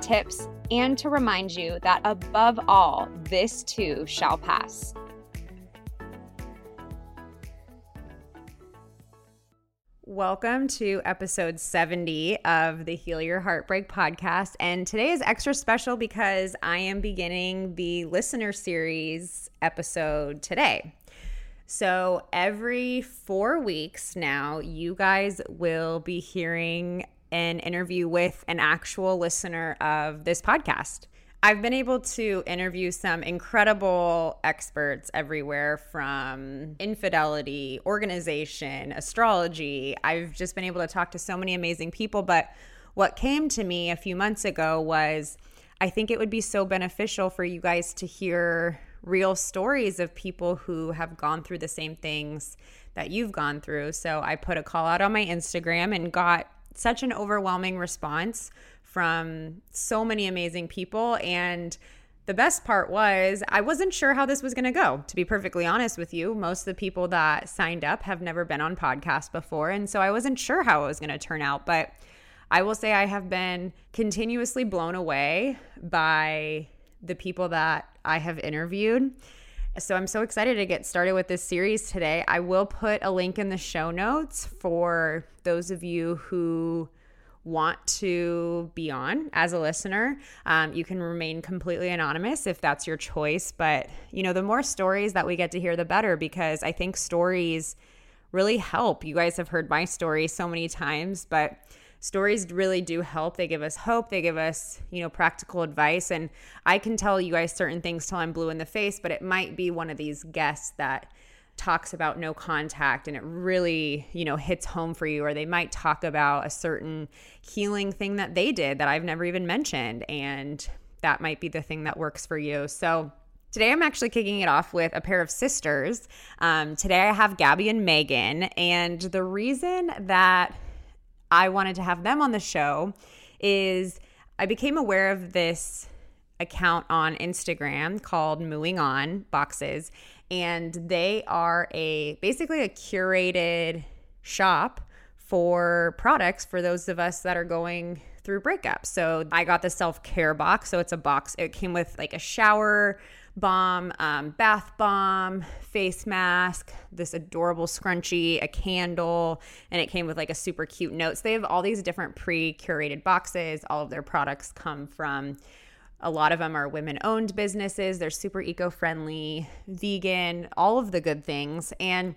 tips, and to remind you that above all, this too shall pass. Welcome to episode 70 of the Heal Your Heartbreak podcast. And today is extra special because I am beginning the listener series episode today. So, every four weeks now, you guys will be hearing an interview with an actual listener of this podcast. I've been able to interview some incredible experts everywhere from infidelity, organization, astrology. I've just been able to talk to so many amazing people. But what came to me a few months ago was I think it would be so beneficial for you guys to hear real stories of people who have gone through the same things that you've gone through. So I put a call out on my Instagram and got such an overwhelming response from so many amazing people. And the best part was I wasn't sure how this was going to go, to be perfectly honest with you. Most of the people that signed up have never been on podcast before. And so I wasn't sure how it was going to turn out. But I will say I have been continuously blown away by the people that I have interviewed. So I'm so excited to get started with this series today. I will put a link in the show notes for those of you who want to be on as a listener. Um, you can remain completely anonymous if that's your choice. But, you know, the more stories that we get to hear, the better because I think stories really help. You guys have heard my story so many times, but stories really do help. They give us hope, they give us, you know, practical advice. And I can tell you guys certain things till I'm blue in the face, but it might be one of these guests that talks about no contact and it really, you know, hits home for you or they might talk about a certain healing thing that they did that I've never even mentioned and that might be the thing that works for you. So, Today, I'm actually kicking it off with a pair of sisters. Um, today, I have Gabby and Megan. And the reason that I wanted to have them on the show is I became aware of this account on Instagram called Mooing On Boxes and they are a basically a curated shop for products for those of us that are going through breakups. So I got the self-care box, so it's a box it came with like a shower bomb, um, bath bomb, face mask, this adorable scrunchie, a candle, and it came with like a super cute note. So they have all these different pre curated boxes. All of their products come from a lot of them are women owned businesses. They're super eco friendly, vegan, all of the good things. And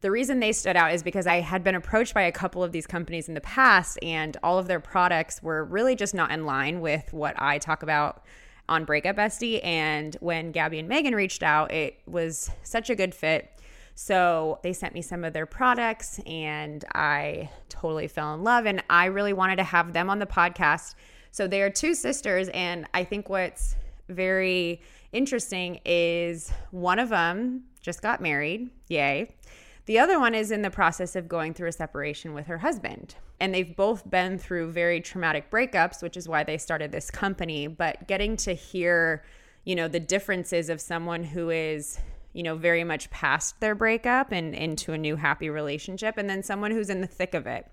the reason they stood out is because I had been approached by a couple of these companies in the past, and all of their products were really just not in line with what I talk about on Breakup Bestie. And when Gabby and Megan reached out, it was such a good fit. So they sent me some of their products and I totally fell in love. And I really wanted to have them on the podcast. So they are two sisters. And I think what's very interesting is one of them just got married. Yay. The other one is in the process of going through a separation with her husband. And they've both been through very traumatic breakups, which is why they started this company. But getting to hear, you know, the differences of someone who is you know, very much past their breakup and into a new happy relationship, and then someone who's in the thick of it.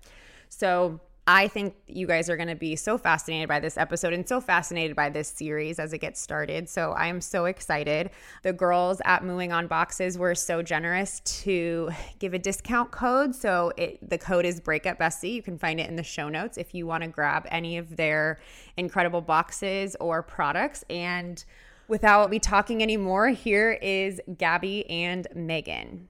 So I think you guys are going to be so fascinated by this episode and so fascinated by this series as it gets started. So I am so excited. The girls at Mooing on Boxes were so generous to give a discount code. So it, the code is Breakup Bestie. You can find it in the show notes if you want to grab any of their incredible boxes or products. And without me talking anymore, here is Gabby and Megan.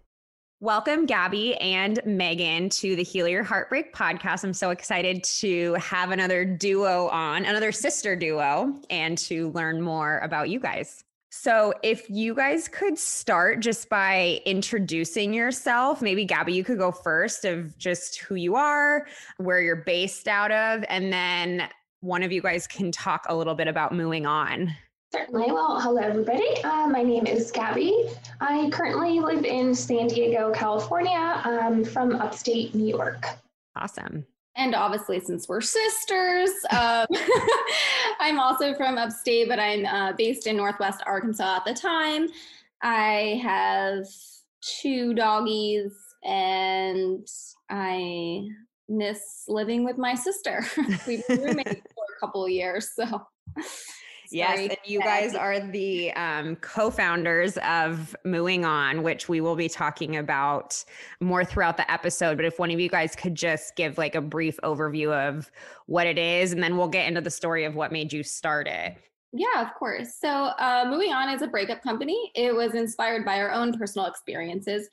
Welcome, Gabby and Megan, to the Heal Your Heartbreak podcast. I'm so excited to have another duo on, another sister duo, and to learn more about you guys. So, if you guys could start just by introducing yourself, maybe Gabby, you could go first of just who you are, where you're based out of, and then one of you guys can talk a little bit about moving on. Certainly. Well, hello, everybody. Uh, my name is Gabby. I currently live in San Diego, California, um, from upstate New York. Awesome. And obviously, since we're sisters, um, I'm also from upstate, but I'm uh, based in Northwest Arkansas at the time. I have two doggies, and I miss living with my sister. We've been roommates for a couple of years, so yes, and you guys are the um, co-founders of Mooing On, which we will be talking about more throughout the episode. But if one of you guys could just give like a brief overview of what it is, and then we'll get into the story of what made you start it. Yeah, of course. So, uh, Mooing On is a breakup company. It was inspired by our own personal experiences.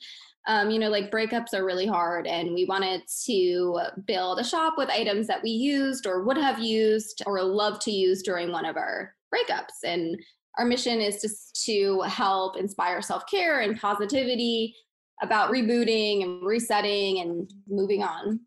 Um, you know, like breakups are really hard, and we wanted to build a shop with items that we used or would have used or love to use during one of our breakups. And our mission is just to help inspire self care and positivity about rebooting and resetting and moving on.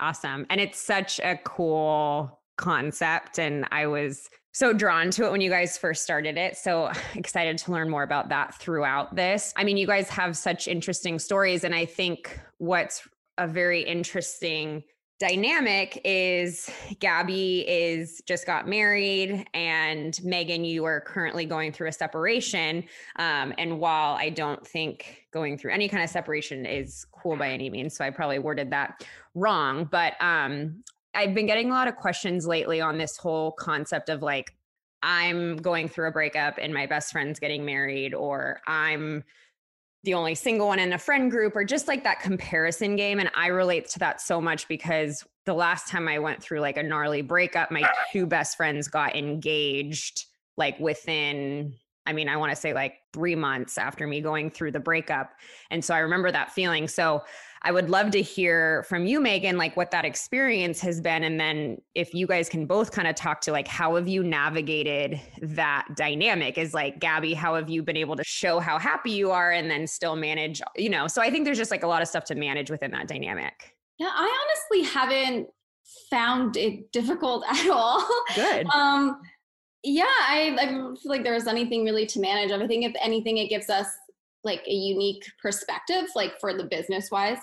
Awesome. And it's such a cool concept. And I was so drawn to it when you guys first started it. So excited to learn more about that throughout this. I mean, you guys have such interesting stories. And I think what's a very interesting dynamic is Gabby is just got married and Megan, you are currently going through a separation. Um, and while I don't think going through any kind of separation is cool by any means, so I probably worded that wrong, but um, I've been getting a lot of questions lately on this whole concept of like, I'm going through a breakup and my best friend's getting married, or I'm the only single one in a friend group or just like that comparison game. And I relate to that so much because the last time I went through like a gnarly breakup, my two best friends got engaged like within, I mean, I want to say like three months after me going through the breakup. And so I remember that feeling. So I would love to hear from you, Megan, like what that experience has been. And then if you guys can both kind of talk to like, how have you navigated that dynamic? Is like, Gabby, how have you been able to show how happy you are and then still manage, you know? So I think there's just like a lot of stuff to manage within that dynamic. Yeah, I honestly haven't found it difficult at all. Good. um, yeah, I, I feel like there was anything really to manage. I think if anything, it gives us like a unique perspective, like for the business wise.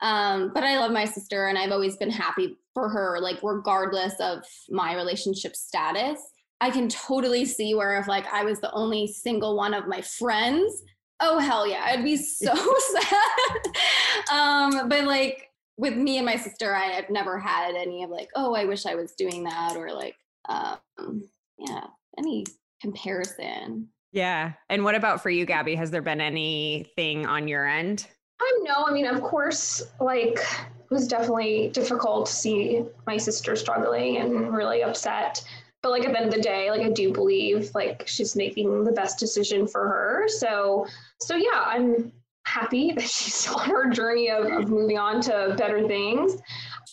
Um, but I love my sister and I've always been happy for her, like regardless of my relationship status. I can totally see where if like I was the only single one of my friends, oh hell yeah, I'd be so sad. um, but like with me and my sister, I have never had any of like, oh, I wish I was doing that, or like, um, yeah, any comparison. Yeah. And what about for you, Gabby? Has there been anything on your end? Um, I know. I mean, of course, like it was definitely difficult to see my sister struggling and really upset. But like at the end of the day, like I do believe like she's making the best decision for her. So so yeah, I'm happy that she's on her journey of, of moving on to better things.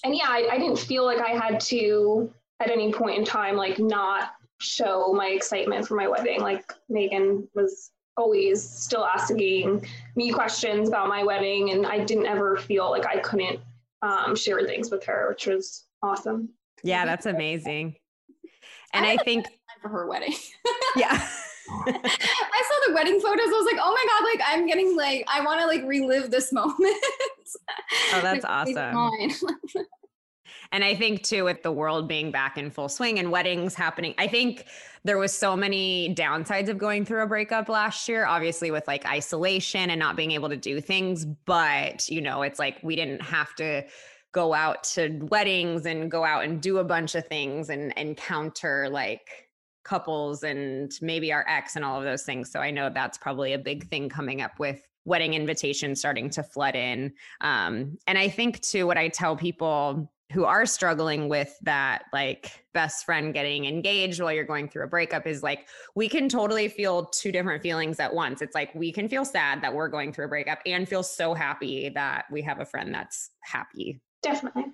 And yeah, I, I didn't feel like I had to at any point in time like not show my excitement for my wedding. Like Megan was always still asking me questions about my wedding, and I didn't ever feel like I couldn't um, share things with her, which was awesome. Yeah, that's amazing. And I, I think for her wedding. yeah. I saw the wedding photos. I was like, oh my God, like I'm getting like, I want to like relive this moment. Oh, that's awesome. And I think too, with the world being back in full swing and weddings happening, I think there was so many downsides of going through a breakup last year, obviously with like isolation and not being able to do things. But, you know, it's like we didn't have to go out to weddings and go out and do a bunch of things and encounter like couples and maybe our ex and all of those things. So I know that's probably a big thing coming up with wedding invitations starting to flood in. Um, and I think too, what I tell people who are struggling with that like best friend getting engaged while you're going through a breakup is like we can totally feel two different feelings at once it's like we can feel sad that we're going through a breakup and feel so happy that we have a friend that's happy definitely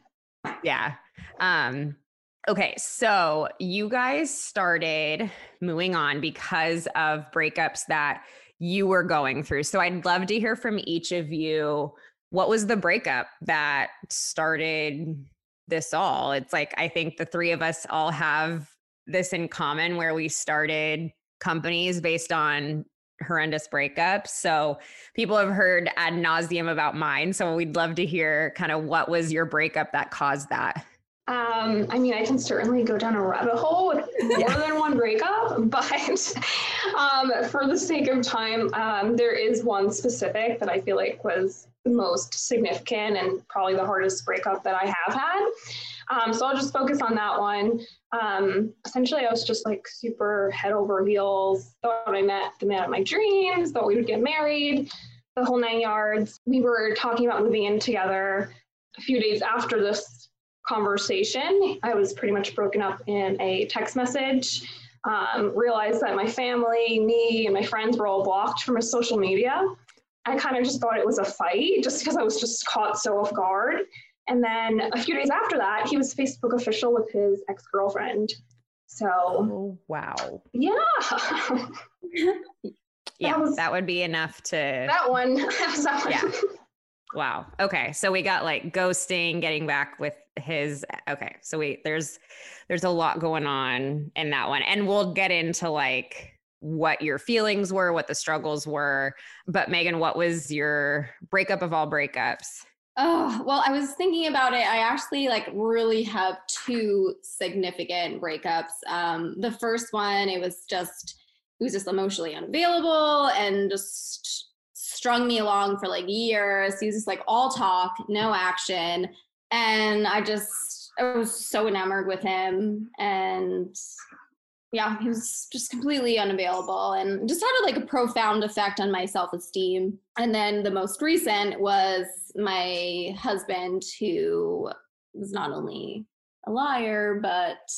yeah um Okay, so you guys started moving on because of breakups that you were going through. So I'd love to hear from each of you. What was the breakup that started this all? It's like, I think the three of us all have this in common where we started companies based on horrendous breakups. So people have heard ad nauseum about mine. So we'd love to hear kind of what was your breakup that caused that. Um, I mean, I can certainly go down a rabbit hole with more than one breakup, but um, for the sake of time, um, there is one specific that I feel like was the most significant and probably the hardest breakup that I have had. Um, so I'll just focus on that one. Um, essentially, I was just like super head over heels. Thought I met the man of my dreams. Thought we would get married. The whole nine yards. We were talking about moving in together. A few days after this conversation. I was pretty much broken up in a text message. Um, realized that my family, me, and my friends were all blocked from his social media. I kind of just thought it was a fight just because I was just caught so off guard. And then a few days after that, he was Facebook official with his ex girlfriend. So, oh, wow. Yeah. yeah, that, was, that, would be enough to. That one. that one. Yeah. Wow. Okay. So we got like ghosting, getting back with his okay. So we there's there's a lot going on in that one. And we'll get into like what your feelings were, what the struggles were. But Megan, what was your breakup of all breakups? Oh, well, I was thinking about it. I actually like really have two significant breakups. Um, the first one, it was just, it was just emotionally unavailable and just strung me along for like years. He was just like all talk, no action. And I just, I was so enamored with him. And yeah, he was just completely unavailable and just had like a profound effect on my self esteem. And then the most recent was my husband, who was not only a liar, but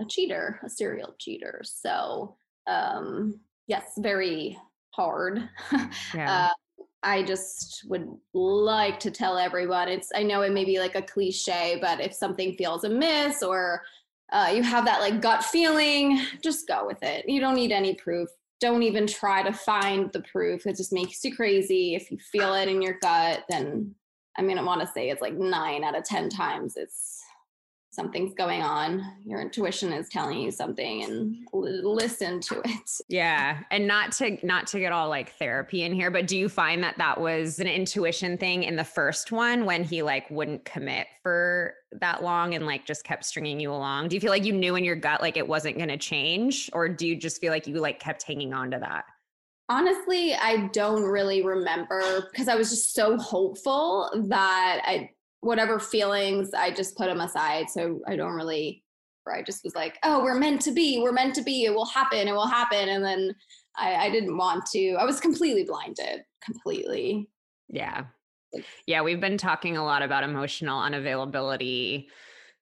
a cheater, a serial cheater. So, um, yes, very hard. Yeah. Uh, I just would like to tell everyone it's I know it may be like a cliche, but if something feels amiss or uh, you have that like gut feeling, just go with it. You don't need any proof. Don't even try to find the proof. It just makes you crazy. If you feel it in your gut, then I mean, I want to say it's like nine out of 10 times it's something's going on your intuition is telling you something and l- listen to it. Yeah and not to not to get all like therapy in here but do you find that that was an intuition thing in the first one when he like wouldn't commit for that long and like just kept stringing you along? Do you feel like you knew in your gut like it wasn't going to change or do you just feel like you like kept hanging on to that? Honestly, I don't really remember because I was just so hopeful that I whatever feelings, I just put them aside. So I don't really, or I just was like, oh, we're meant to be, we're meant to be, it will happen, it will happen. And then I, I didn't want to, I was completely blinded, completely. Yeah. Yeah. We've been talking a lot about emotional unavailability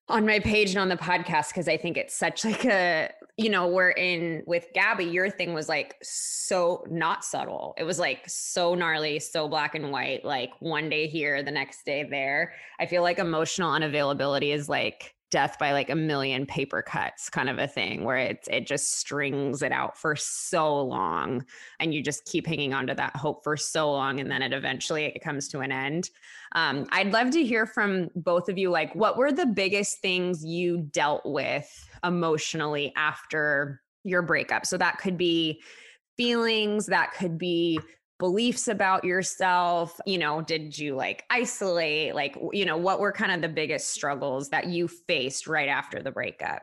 on my page and on the podcast because I think it's such like a you know we're in with Gabby your thing was like so not subtle. It was like so gnarly so black and white like one day here the next day there. I feel like emotional unavailability is like death by like a million paper cuts kind of a thing where it it just strings it out for so long and you just keep hanging on to that hope for so long and then it eventually it comes to an end. Um, i'd love to hear from both of you like what were the biggest things you dealt with emotionally after your breakup? So that could be feelings that could be beliefs about yourself? You know, did you like isolate? Like, you know, what were kind of the biggest struggles that you faced right after the breakup?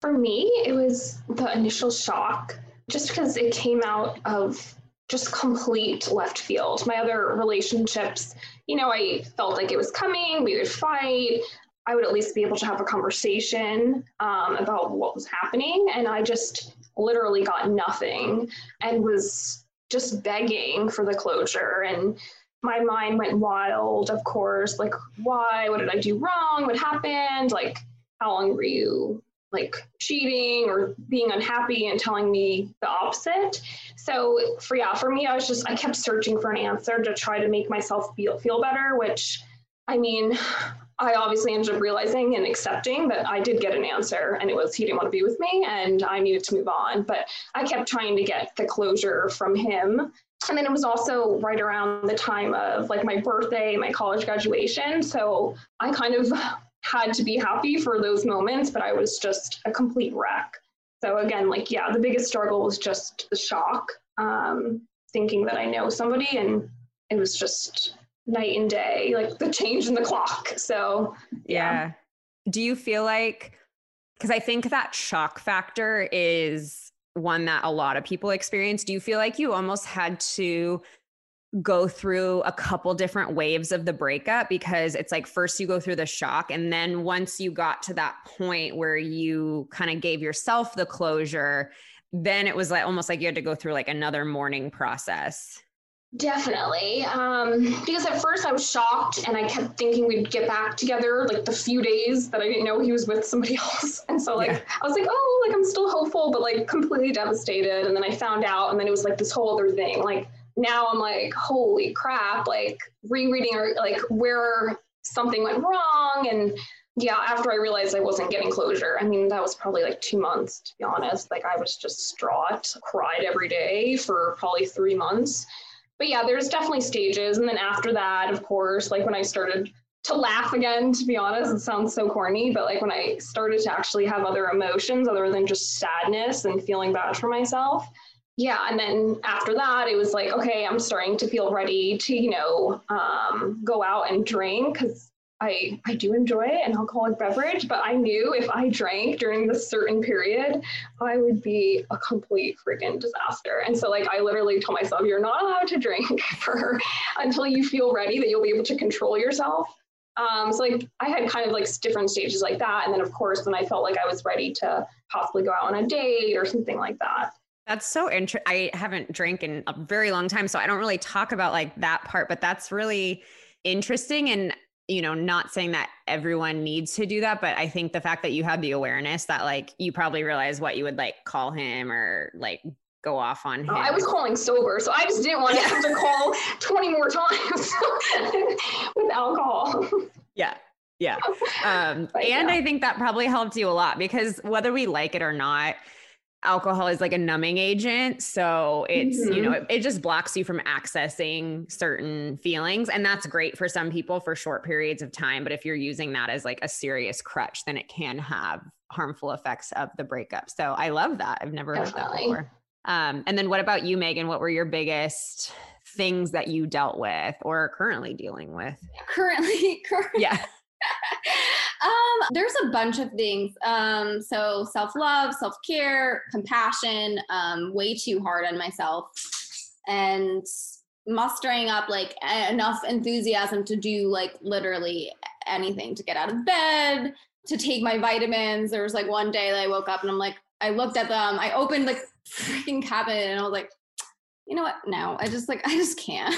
For me, it was the initial shock just because it came out of just complete left field. My other relationships, you know, I felt like it was coming, we would fight. I would at least be able to have a conversation um, about what was happening. And I just literally got nothing and was just begging for the closure. And my mind went wild, of course. Like, why? What did I do wrong? What happened? Like, how long were you like cheating or being unhappy and telling me the opposite. So for yeah, for me, I was just I kept searching for an answer to try to make myself feel feel better, which I mean, I obviously ended up realizing and accepting that I did get an answer and it was he didn't want to be with me and I needed to move on. But I kept trying to get the closure from him. And then it was also right around the time of like my birthday, my college graduation. So I kind of had to be happy for those moments, but I was just a complete wreck. So again, like yeah, the biggest struggle was just the shock, um, thinking that I know somebody, and it was just night and day, like the change in the clock. So yeah. yeah. Do you feel like? Because I think that shock factor is one that a lot of people experience. Do you feel like you almost had to go through a couple different waves of the breakup because it's like first you go through the shock and then once you got to that point where you kind of gave yourself the closure then it was like almost like you had to go through like another mourning process Definitely. Um, because at first I was shocked and I kept thinking we'd get back together like the few days that I didn't know he was with somebody else. And so like yeah. I was like, oh, like I'm still hopeful, but like completely devastated. And then I found out and then it was like this whole other thing. Like now I'm like, holy crap, like rereading or like where something went wrong. And yeah, after I realized I wasn't getting closure, I mean, that was probably like two months, to be honest. Like I was just distraught, cried every day for probably three months. But yeah, there's definitely stages. And then after that, of course, like when I started to laugh again, to be honest, it sounds so corny, but like when I started to actually have other emotions other than just sadness and feeling bad for myself, yeah and then after that it was like okay i'm starting to feel ready to you know um, go out and drink because I, I do enjoy an alcoholic beverage, but I knew if I drank during this certain period, I would be a complete freaking disaster. And so like I literally told myself, you're not allowed to drink for until you feel ready that you'll be able to control yourself. Um, so like I had kind of like different stages like that. And then of course when I felt like I was ready to possibly go out on a date or something like that, that's so interesting. I haven't drank in a very long time, so I don't really talk about like that part, but that's really interesting. And, you know, not saying that everyone needs to do that, but I think the fact that you had the awareness that like you probably realize what you would like call him or like go off on him. Oh, I was calling sober, so I just didn't want to have to call 20 more times with alcohol. Yeah. Yeah. Um, and yeah. I think that probably helped you a lot because whether we like it or not, alcohol is like a numbing agent so it's mm-hmm. you know mm-hmm. it, it, just blocks you from accessing certain feelings and that's great for some people for short periods of time but if you're using that as like a serious crutch then it can have harmful effects of the breakup so i love that i've never Definitely. heard that before um, and then what about you megan what were your biggest things that you dealt with or are currently dealing with currently, currently. yeah um, there's a bunch of things. Um, so self love, self care, compassion. Um, way too hard on myself, and mustering up like enough enthusiasm to do like literally anything to get out of bed, to take my vitamins. There was like one day that I woke up and I'm like, I looked at them. I opened the freaking cabinet and I was like, you know what? No, I just like I just can't.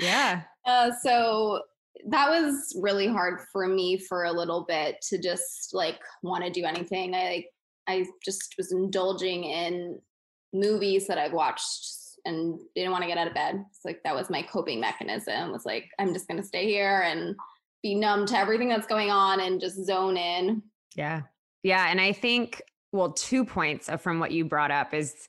yeah. Uh, so that was really hard for me for a little bit to just like want to do anything. I like I just was indulging in movies that I've watched and didn't want to get out of bed. It's like that was my coping mechanism. Was like I'm just going to stay here and be numb to everything that's going on and just zone in. Yeah. Yeah, and I think well two points uh, from what you brought up is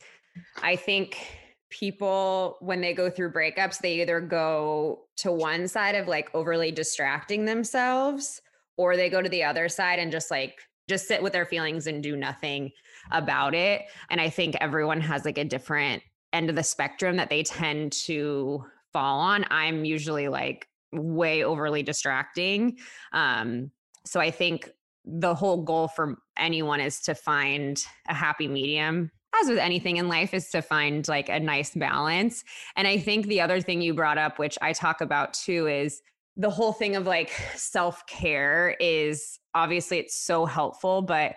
I think people when they go through breakups they either go to one side of like overly distracting themselves or they go to the other side and just like just sit with their feelings and do nothing about it and i think everyone has like a different end of the spectrum that they tend to fall on. I'm usually like way overly distracting. Um, so I think the whole goal for anyone is to find a happy medium as with anything in life is to find like a nice balance and i think the other thing you brought up which i talk about too is the whole thing of like self-care is obviously it's so helpful but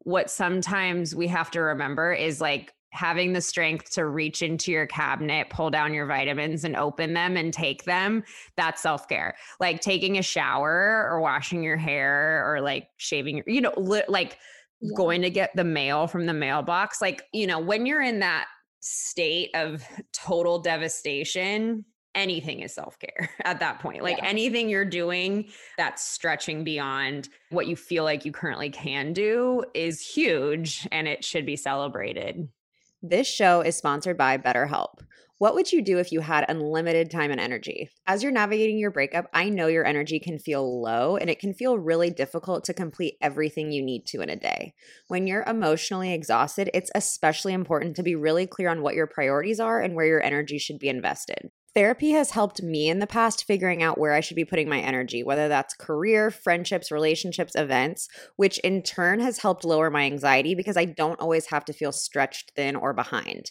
what sometimes we have to remember is like having the strength to reach into your cabinet, pull down your vitamins and open them and take them, that's self care. Like taking a shower or washing your hair or like shaving, your, you know, li- like yeah. going to get the mail from the mailbox. Like, you know, when you're in that state of total devastation, anything is self care at that point. Like yeah. anything you're doing that's stretching beyond what you feel like you currently can do is huge and it should be celebrated. This show is sponsored by BetterHelp. What would you do if you had unlimited time and energy? As you're navigating your breakup, I know your energy can feel low and it can feel really difficult to complete everything you need to in a day. When you're emotionally exhausted, it's especially important to be really clear on what your priorities are and where your energy should be invested. Therapy has helped me in the past figuring out where I should be putting my energy, whether that's career, friendships, relationships, events, which in turn has helped lower my anxiety because I don't always have to feel stretched thin or behind.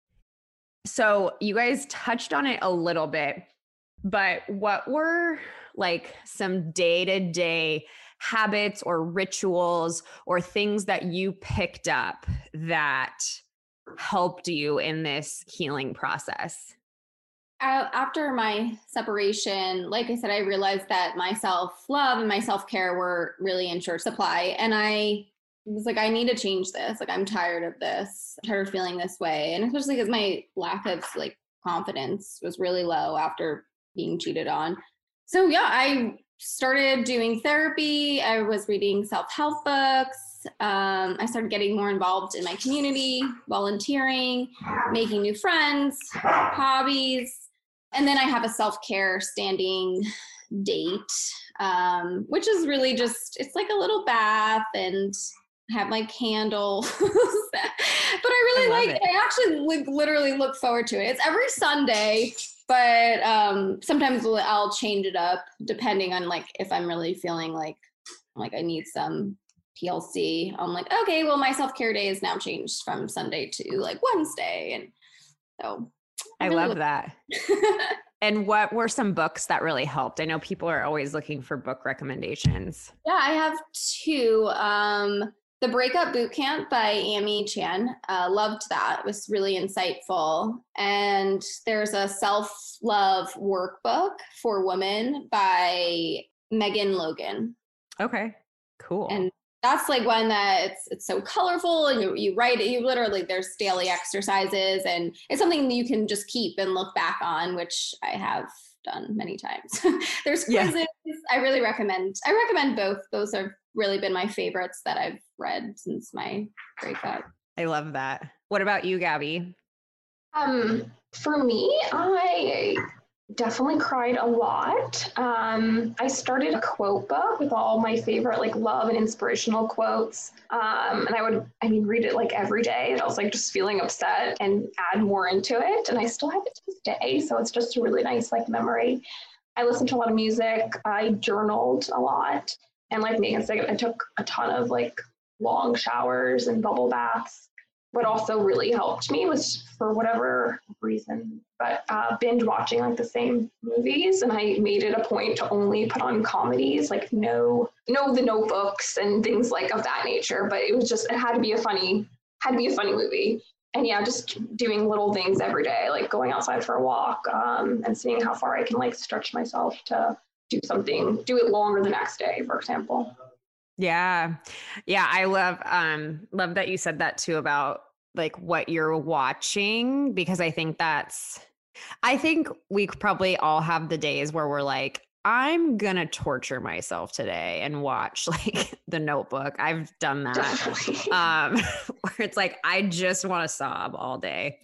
So, you guys touched on it a little bit, but what were like some day to day habits or rituals or things that you picked up that helped you in this healing process? after my separation, like I said, I realized that my self love and my self care were really in short supply. And I was like, I need to change this. Like, I'm tired of this, I'm tired of feeling this way. And especially because my lack of like confidence was really low after being cheated on. So, yeah, I started doing therapy. I was reading self help books um, I started getting more involved in my community, volunteering, making new friends, hobbies. And then I have a self care standing date, um, which is really just, it's like a little bath and have my candle. but I really I like it. I actually like, literally look forward to it. It's every Sunday, but um, sometimes I'll change it up depending on like if I'm really feeling like like I need some TLC. I'm like, okay, well, my self care day is now changed from Sunday to like Wednesday. And so I, really love that. and what were some books that really helped? I know people are always looking for book recommendations. Yeah, I have two. Um, the Breakup Boot Camp by Amy Chan. Uh, loved that. It was really insightful. And there's a self love workbook for women by Megan Logan. Okay, cool. And that's like one that it's it's so colorful and you, you write it you literally there's daily exercises and it's something you can just keep and look back on which i have done many times there's quizzes yeah. i really recommend i recommend both those are really been my favorites that I've read since my breakup. I love that. What about you, Gabby? Um, for me, I definitely cried a lot. Um, I started a quote book with all my favorite like love and inspirational quotes. Um, and I would, I mean, read it like every day. And I was like just feeling upset and add more into it. And I still have it to this day. So it's just a really nice like memory. I listened to a lot of music. I journaled a lot. And like Megan said, I took a ton of like long showers and bubble baths. What also really helped me was for whatever reason but uh, binge watching like the same movies and i made it a point to only put on comedies like no no the notebooks and things like of that nature but it was just it had to be a funny had to be a funny movie. And yeah just doing little things every day like going outside for a walk um, and seeing how far i can like stretch myself to do something do it longer the next day for example yeah. Yeah, I love um love that you said that too about like what you're watching because I think that's I think we probably all have the days where we're like I'm going to torture myself today and watch like The Notebook. I've done that. um where it's like I just want to sob all day.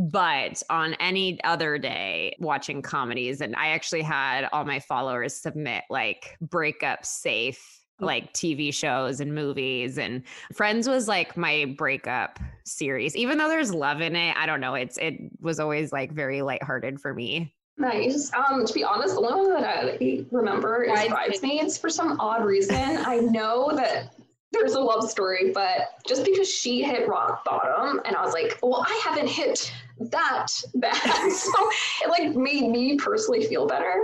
But on any other day, watching comedies, and I actually had all my followers submit like breakup safe like TV shows and movies. And Friends was like my breakup series. Even though there's love in it, I don't know. It's it was always like very lighthearted for me. Nice. Um, to be honest, the only one that I remember is Bridesmaids for some odd reason. I know that there's a love story, but just because she hit rock bottom and I was like, well, I haven't hit that bad. so it like made me personally feel better.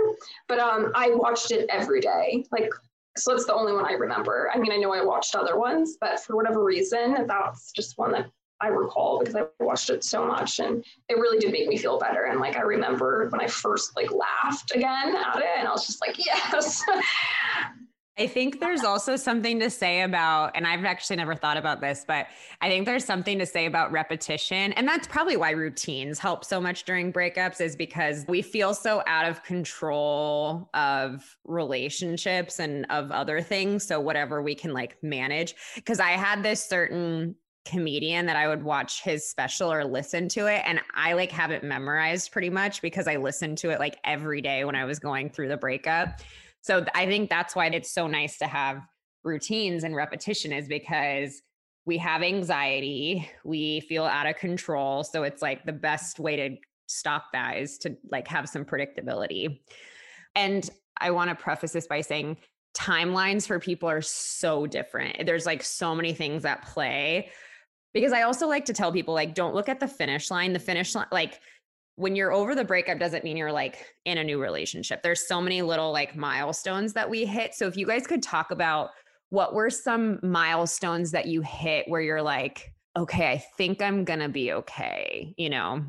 But um I watched it every day. Like so that's the only one I remember. I mean, I know I watched other ones, but for whatever reason, that's just one that I recall because I watched it so much and it really did make me feel better. And like I remember when I first like laughed again at it and I was just like, yes. I think there's also something to say about, and I've actually never thought about this, but I think there's something to say about repetition. And that's probably why routines help so much during breakups, is because we feel so out of control of relationships and of other things. So, whatever we can like manage. Because I had this certain comedian that I would watch his special or listen to it. And I like have it memorized pretty much because I listened to it like every day when I was going through the breakup. So I think that's why it's so nice to have routines and repetition is because we have anxiety, we feel out of control. So it's like the best way to stop that is to like have some predictability. And I want to preface this by saying timelines for people are so different. There's like so many things at play because I also like to tell people like don't look at the finish line. The finish line like when you're over the breakup doesn't mean you're like in a new relationship. There's so many little like milestones that we hit. So if you guys could talk about what were some milestones that you hit where you're like, okay, I think I'm going to be okay, you know?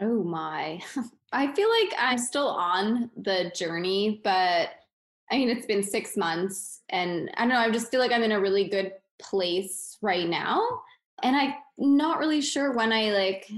Oh my. I feel like I'm still on the journey, but I mean, it's been six months and I don't know, I just feel like I'm in a really good place right now. And I'm not really sure when I like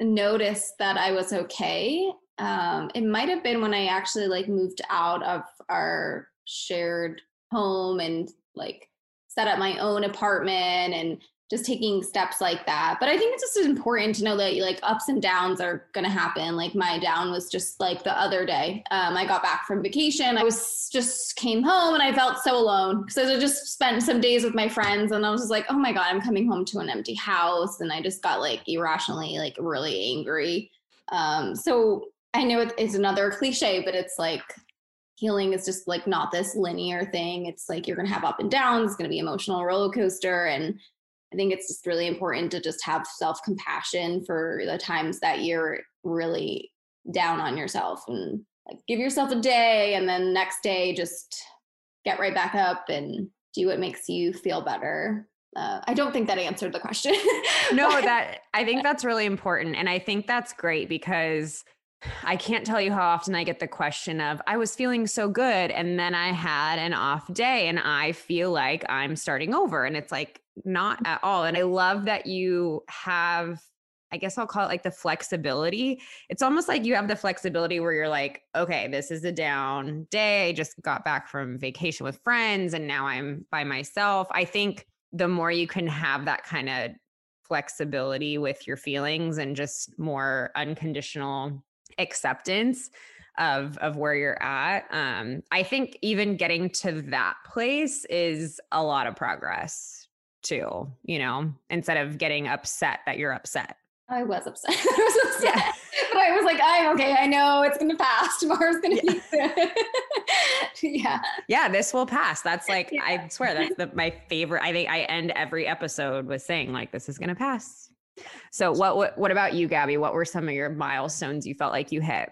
noticed that I was okay. Um, it might have been when I actually like moved out of our shared home and like set up my own apartment and just taking steps like that. But I think it's just important to know that like ups and downs are going to happen. Like my down was just like the other day. Um, I got back from vacation. I was just came home and I felt so alone because I just spent some days with my friends and I was just like, oh my God, I'm coming home to an empty house. And I just got like irrationally, like really angry. Um, so I know it's another cliche, but it's like healing is just like not this linear thing. It's like you're going to have up and downs, it's going to be emotional roller coaster. And I think it's just really important to just have self compassion for the times that you're really down on yourself and like give yourself a day and then next day just get right back up and do what makes you feel better. Uh, I don't think that answered the question. no, that I think that's really important. And I think that's great because I can't tell you how often I get the question of, I was feeling so good. And then I had an off day and I feel like I'm starting over. And it's like, not at all. And I love that you have I guess I'll call it like the flexibility. It's almost like you have the flexibility where you're like, okay, this is a down day. I just got back from vacation with friends and now I'm by myself. I think the more you can have that kind of flexibility with your feelings and just more unconditional acceptance of of where you're at um i think even getting to that place is a lot of progress too you know instead of getting upset that you're upset I was upset. I was upset. Yeah. But I was like, I'm okay. I know it's going to pass. Tomorrow's going to yeah. be good. yeah. Yeah. This will pass. That's like, yeah. I swear that's the, my favorite. I think I end every episode with saying like, this is going to pass. So what, what, what about you, Gabby? What were some of your milestones you felt like you hit?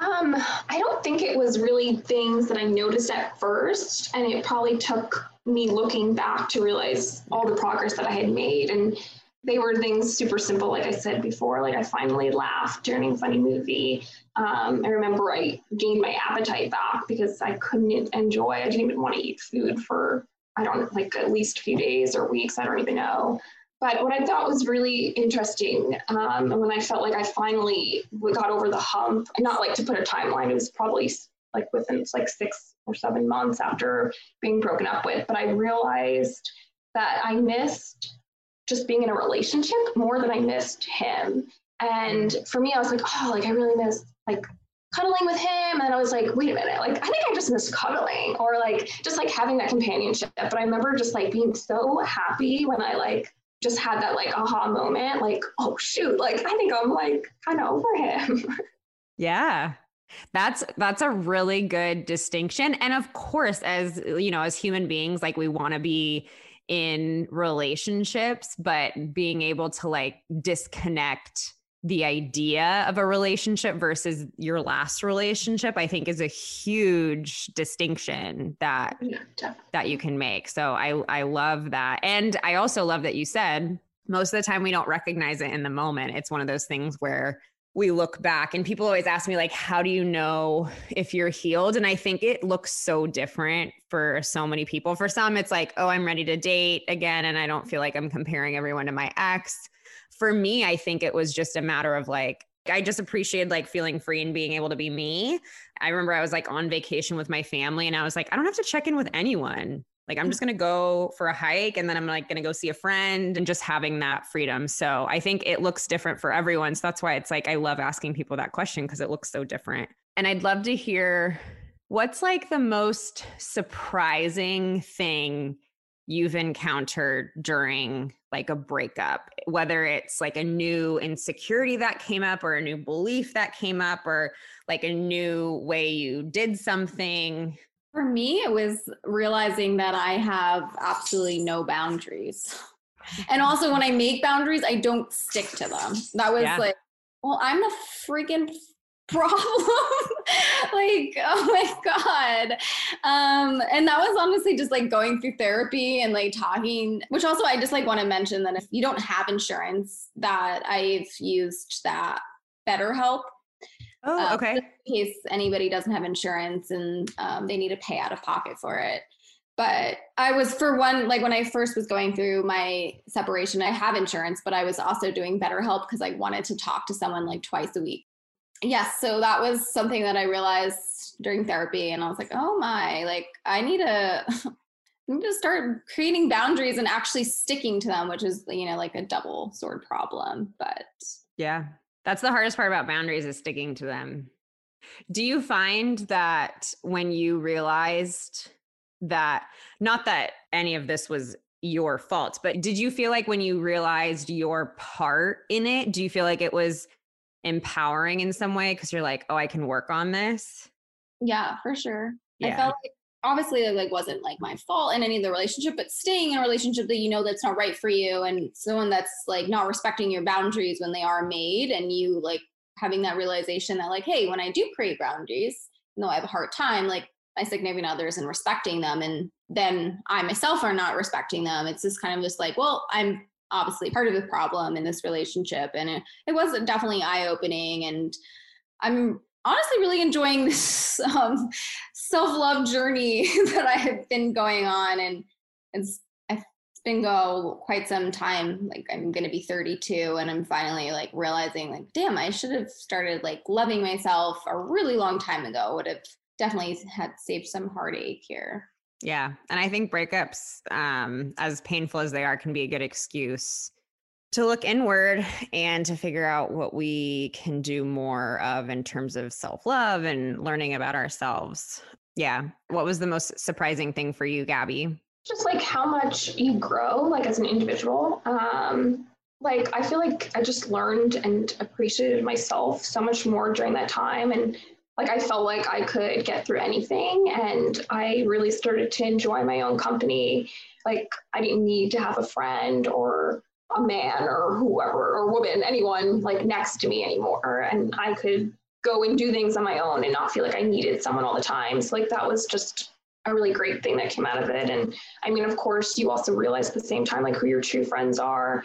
Um, I don't think it was really things that I noticed at first. And it probably took me looking back to realize all the progress that I had made. And they were things super simple, like I said before. Like I finally laughed during a funny movie. Um, I remember I gained my appetite back because I couldn't enjoy. I didn't even want to eat food for I don't like at least a few days or weeks. I don't even know. But what I thought was really interesting, um, and when I felt like I finally got over the hump, not like to put a timeline, it was probably like within like six or seven months after being broken up with. But I realized that I missed just being in a relationship more than I missed him. And for me, I was like, oh, like I really miss like cuddling with him. And I was like, wait a minute, like I think I just missed cuddling or like just like having that companionship. But I remember just like being so happy when I like just had that like aha moment, like, oh shoot, like I think I'm like kind of over him. Yeah. That's that's a really good distinction. And of course, as you know, as human beings, like we want to be in relationships, but being able to like disconnect the idea of a relationship versus your last relationship i think is a huge distinction that yeah, that you can make. So i i love that. And i also love that you said most of the time we don't recognize it in the moment. It's one of those things where we look back and people always ask me like how do you know if you're healed? And i think it looks so different for so many people. For some it's like oh i'm ready to date again and i don't feel like i'm comparing everyone to my ex for me i think it was just a matter of like I just appreciated like feeling free and being able to be me. I remember I was like on vacation with my family and I was like, I don't have to check in with anyone. Like I'm hmm. just going to go for a hike and then I'm like going to go see a friend and just having that freedom. So I think it looks different for everyone. So that's why it's like I love asking people that question because it looks so different. And I'd love to hear what's like the most surprising thing you've encountered during like a breakup, whether it's like a new insecurity that came up or a new belief that came up or like a new way you did something. For me, it was realizing that I have absolutely no boundaries. And also, when I make boundaries, I don't stick to them. That was yeah. like, well, I'm the freaking problem. like, oh my God. Um, and that was honestly just like going through therapy and like talking, which also I just like want to mention that if you don't have insurance, that I've used that BetterHelp Oh, um, okay. in case anybody doesn't have insurance and um, they need to pay out of pocket for it. But I was, for one, like when I first was going through my separation, I have insurance, but I was also doing BetterHelp because I wanted to talk to someone like twice a week. Yes. So that was something that I realized during therapy. And I was like, oh my, like I need to. I need to start creating boundaries and actually sticking to them, which is, you know, like a double sword problem. But yeah, that's the hardest part about boundaries is sticking to them. Do you find that when you realized that, not that any of this was your fault, but did you feel like when you realized your part in it, do you feel like it was empowering in some way? Because you're like, oh, I can work on this? Yeah, for sure. Yeah. I felt like obviously it like wasn't like my fault in any of the relationship but staying in a relationship that you know that's not right for you and someone that's like not respecting your boundaries when they are made and you like having that realization that like hey when i do create boundaries know i have a hard time like my significant others and respecting them and then i myself are not respecting them it's just kind of just like well i'm obviously part of the problem in this relationship and it, it was definitely eye-opening and i'm honestly really enjoying this um, self-love journey that I have been going on, and it's it's been go quite some time. Like I'm going to be 32 and I'm finally like realizing like, damn, I should have started like loving myself a really long time ago. Would have definitely had saved some heartache here. Yeah. And I think breakups, um, as painful as they are, can be a good excuse to look inward and to figure out what we can do more of in terms of self love and learning about ourselves. Yeah. What was the most surprising thing for you, Gabby? Just like how much you grow, like as an individual. Um, like I feel like I just learned and appreciated myself so much more during that time. And like I felt like I could get through anything. And I really started to enjoy my own company. Like I didn't need to have a friend or a man or whoever or woman, anyone like next to me anymore. And I could go and do things on my own and not feel like I needed someone all the time. So like that was just a really great thing that came out of it. And I mean, of course, you also realize at the same time like who your true friends are.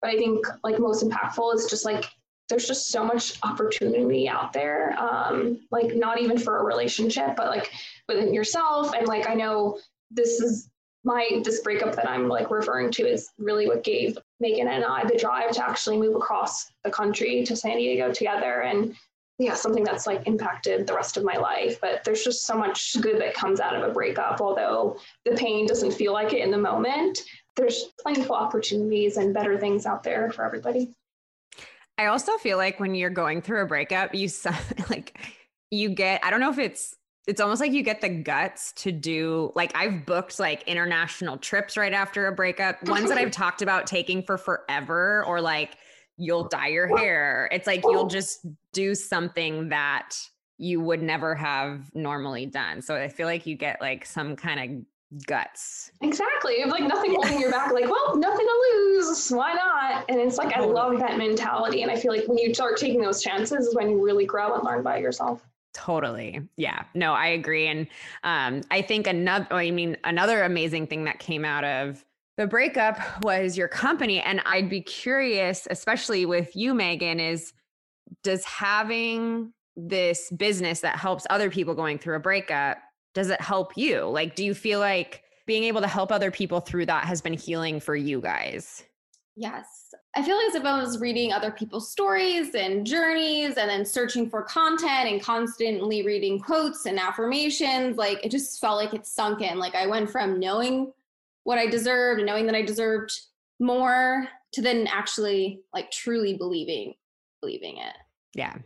But I think like most impactful is just like there's just so much opportunity out there. Um, like not even for a relationship, but like within yourself. And like I know this is my this breakup that I'm like referring to is really what gave Megan and I the drive to actually move across the country to San Diego together and yeah, something that's like impacted the rest of my life. But there's just so much good that comes out of a breakup, although the pain doesn't feel like it in the moment. There's plenty of opportunities and better things out there for everybody. I also feel like when you're going through a breakup, you like you get I don't know if it's it's almost like you get the guts to do like I've booked like international trips right after a breakup, ones that I've talked about taking for forever or like you'll dye your hair. It's like you'll just do something that you would never have normally done. So I feel like you get like some kind of guts. Exactly. You have like nothing holding your back, like, well, nothing to lose. Why not? And it's like I love that mentality. And I feel like when you start taking those chances is when you really grow and learn by yourself. Totally. Yeah. No, I agree. And um, I think another, I mean, another amazing thing that came out of the breakup was your company. And I'd be curious, especially with you, Megan, is does having this business that helps other people going through a breakup, does it help you? Like, do you feel like being able to help other people through that has been healing for you guys? Yes. I feel as if I was reading other people's stories and journeys and then searching for content and constantly reading quotes and affirmations. Like it just felt like it sunk in. Like I went from knowing what I deserved and knowing that I deserved more to then actually like truly believing believing it. Yeah.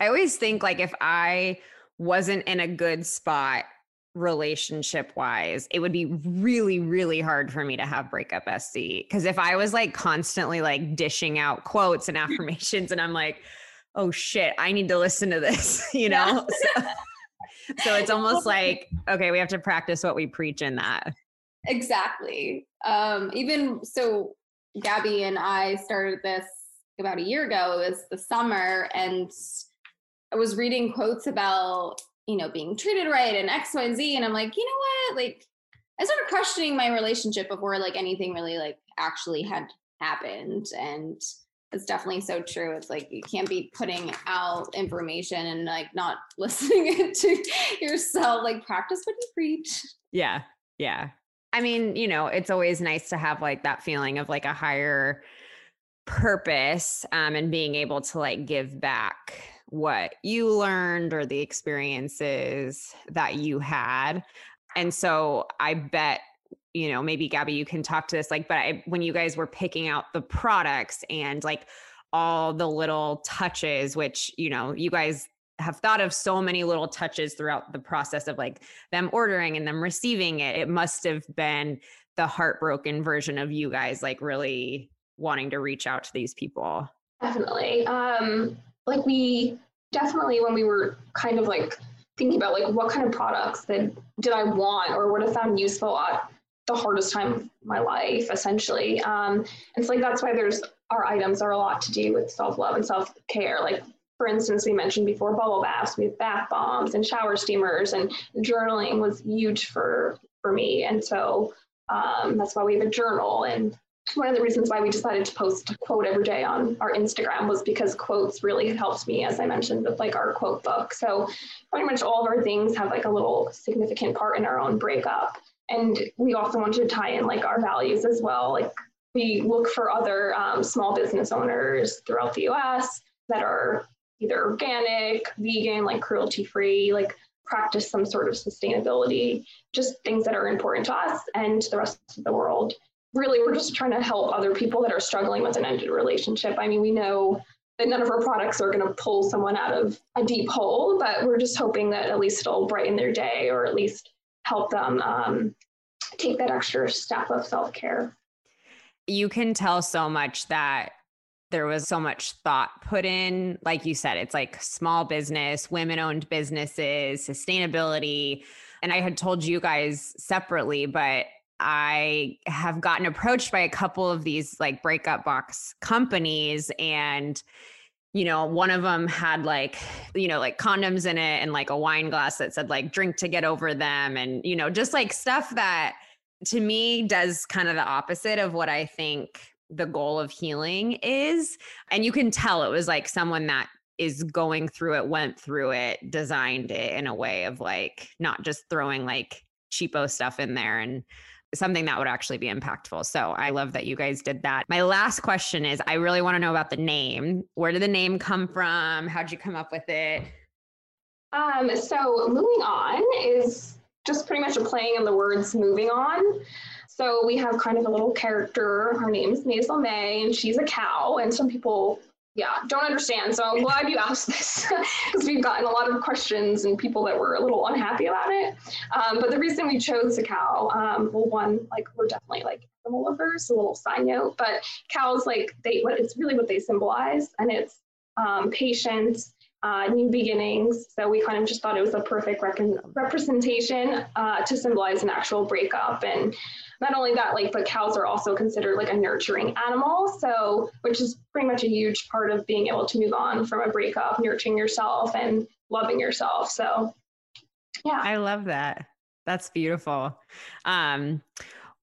I always think like if I wasn't in a good spot relationship wise, it would be really, really hard for me to have breakup SC. Because if I was like constantly like dishing out quotes and affirmations, and I'm like, oh shit, I need to listen to this, you know? Yeah. so, so it's almost like, okay, we have to practice what we preach in that. Exactly. Um, even so, Gabby and I started this about a year ago. It was the summer, and I was reading quotes about you know, being treated right and X, Y, and Z. And I'm like, you know what? Like, I started questioning my relationship before like anything really like actually had happened. And it's definitely so true. It's like you can't be putting out information and like not listening to yourself. Like practice what you preach. Yeah. Yeah. I mean, you know, it's always nice to have like that feeling of like a higher purpose um, and being able to like give back what you learned or the experiences that you had. And so I bet you know maybe gabby you can talk to this like but I, when you guys were picking out the products and like all the little touches which you know you guys have thought of so many little touches throughout the process of like them ordering and them receiving it it must have been the heartbroken version of you guys like really wanting to reach out to these people definitely um like we definitely when we were kind of like thinking about like what kind of products that did I want or would have found useful at the hardest time of my life, essentially. Um, and so like that's why there's our items are a lot to do with self love and self care. Like for instance, we mentioned before bubble baths, we have bath bombs and shower steamers, and journaling was huge for for me. And so um, that's why we have a journal and one of the reasons why we decided to post a quote every day on our Instagram was because quotes really helped me, as I mentioned, with like our quote book. So pretty much all of our things have like a little significant part in our own breakup. and we also wanted to tie in like our values as well. Like we look for other um, small business owners throughout the US that are either organic, vegan, like cruelty free, like practice some sort of sustainability, just things that are important to us and to the rest of the world. Really, we're just trying to help other people that are struggling with an ended relationship. I mean, we know that none of our products are going to pull someone out of a deep hole, but we're just hoping that at least it'll brighten their day or at least help them um, take that extra step of self care. You can tell so much that there was so much thought put in. Like you said, it's like small business, women owned businesses, sustainability. And I had told you guys separately, but I have gotten approached by a couple of these like breakup box companies and you know, one of them had like, you know, like condoms in it and like a wine glass that said like drink to get over them and you know, just like stuff that to me does kind of the opposite of what I think the goal of healing is. And you can tell it was like someone that is going through it, went through it, designed it in a way of like not just throwing like cheapo stuff in there and something that would actually be impactful. So I love that you guys did that. My last question is I really want to know about the name. Where did the name come from? How'd you come up with it? Um, so Mooing On is just pretty much a playing of the words moving on. So we have kind of a little character. Her name is Maisel May, and she's a cow. And some people, yeah, don't understand. So I'm glad you asked this because we've gotten a lot of questions and people that were a little unhappy about it. Um, but the reason we chose the cow, um, well, one, like we're definitely like animal lovers. A little side note, but cows, like they, what it's really what they symbolize, and it's um, patience uh, new beginnings. So we kind of just thought it was a perfect rec- representation uh, to symbolize an actual breakup. And not only that, like, but cows are also considered like a nurturing animal. So, which is pretty much a huge part of being able to move on from a breakup, nurturing yourself and loving yourself. So, yeah. I love that. That's beautiful. Um,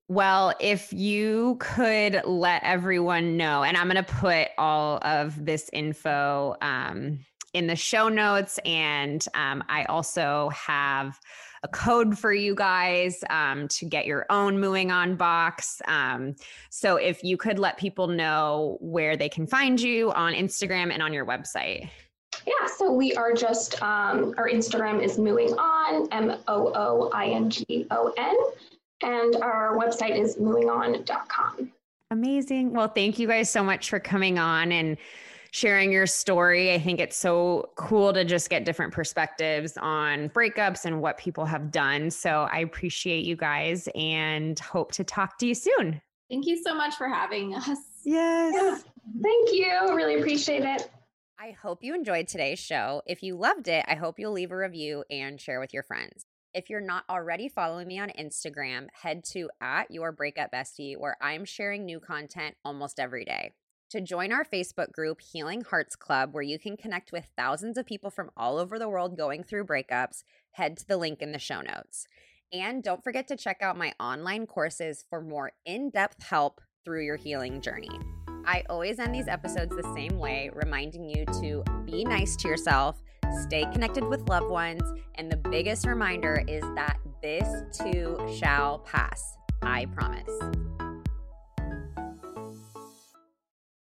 well, if you could let everyone know, and I'm going to put all of this info um, in the show notes. And um, I also have a code for you guys um, to get your own Mooing On box. Um, so if you could let people know where they can find you on Instagram and on your website. Yeah, so we are just, um, our Instagram is Mooing On, M O O I N G O N, and our website is mooingon.com. Amazing. Well, thank you guys so much for coming on and sharing your story. I think it's so cool to just get different perspectives on breakups and what people have done. So I appreciate you guys and hope to talk to you soon. Thank you so much for having us. Yes. Yeah, thank you. Really appreciate it. I hope you enjoyed today's show. If you loved it, I hope you'll leave a review and share with your friends. If you're not already following me on Instagram, head to at your Breakup Bestie, where I'm sharing new content almost every day to join our Facebook group, Healing Hearts Club, where you can connect with thousands of people from all over the world going through breakups, head to the link in the show notes. And don't forget to check out my online courses for more in depth help through your healing journey. I always end these episodes the same way, reminding you to be nice to yourself, stay connected with loved ones, and the biggest reminder is that this too shall pass. I promise.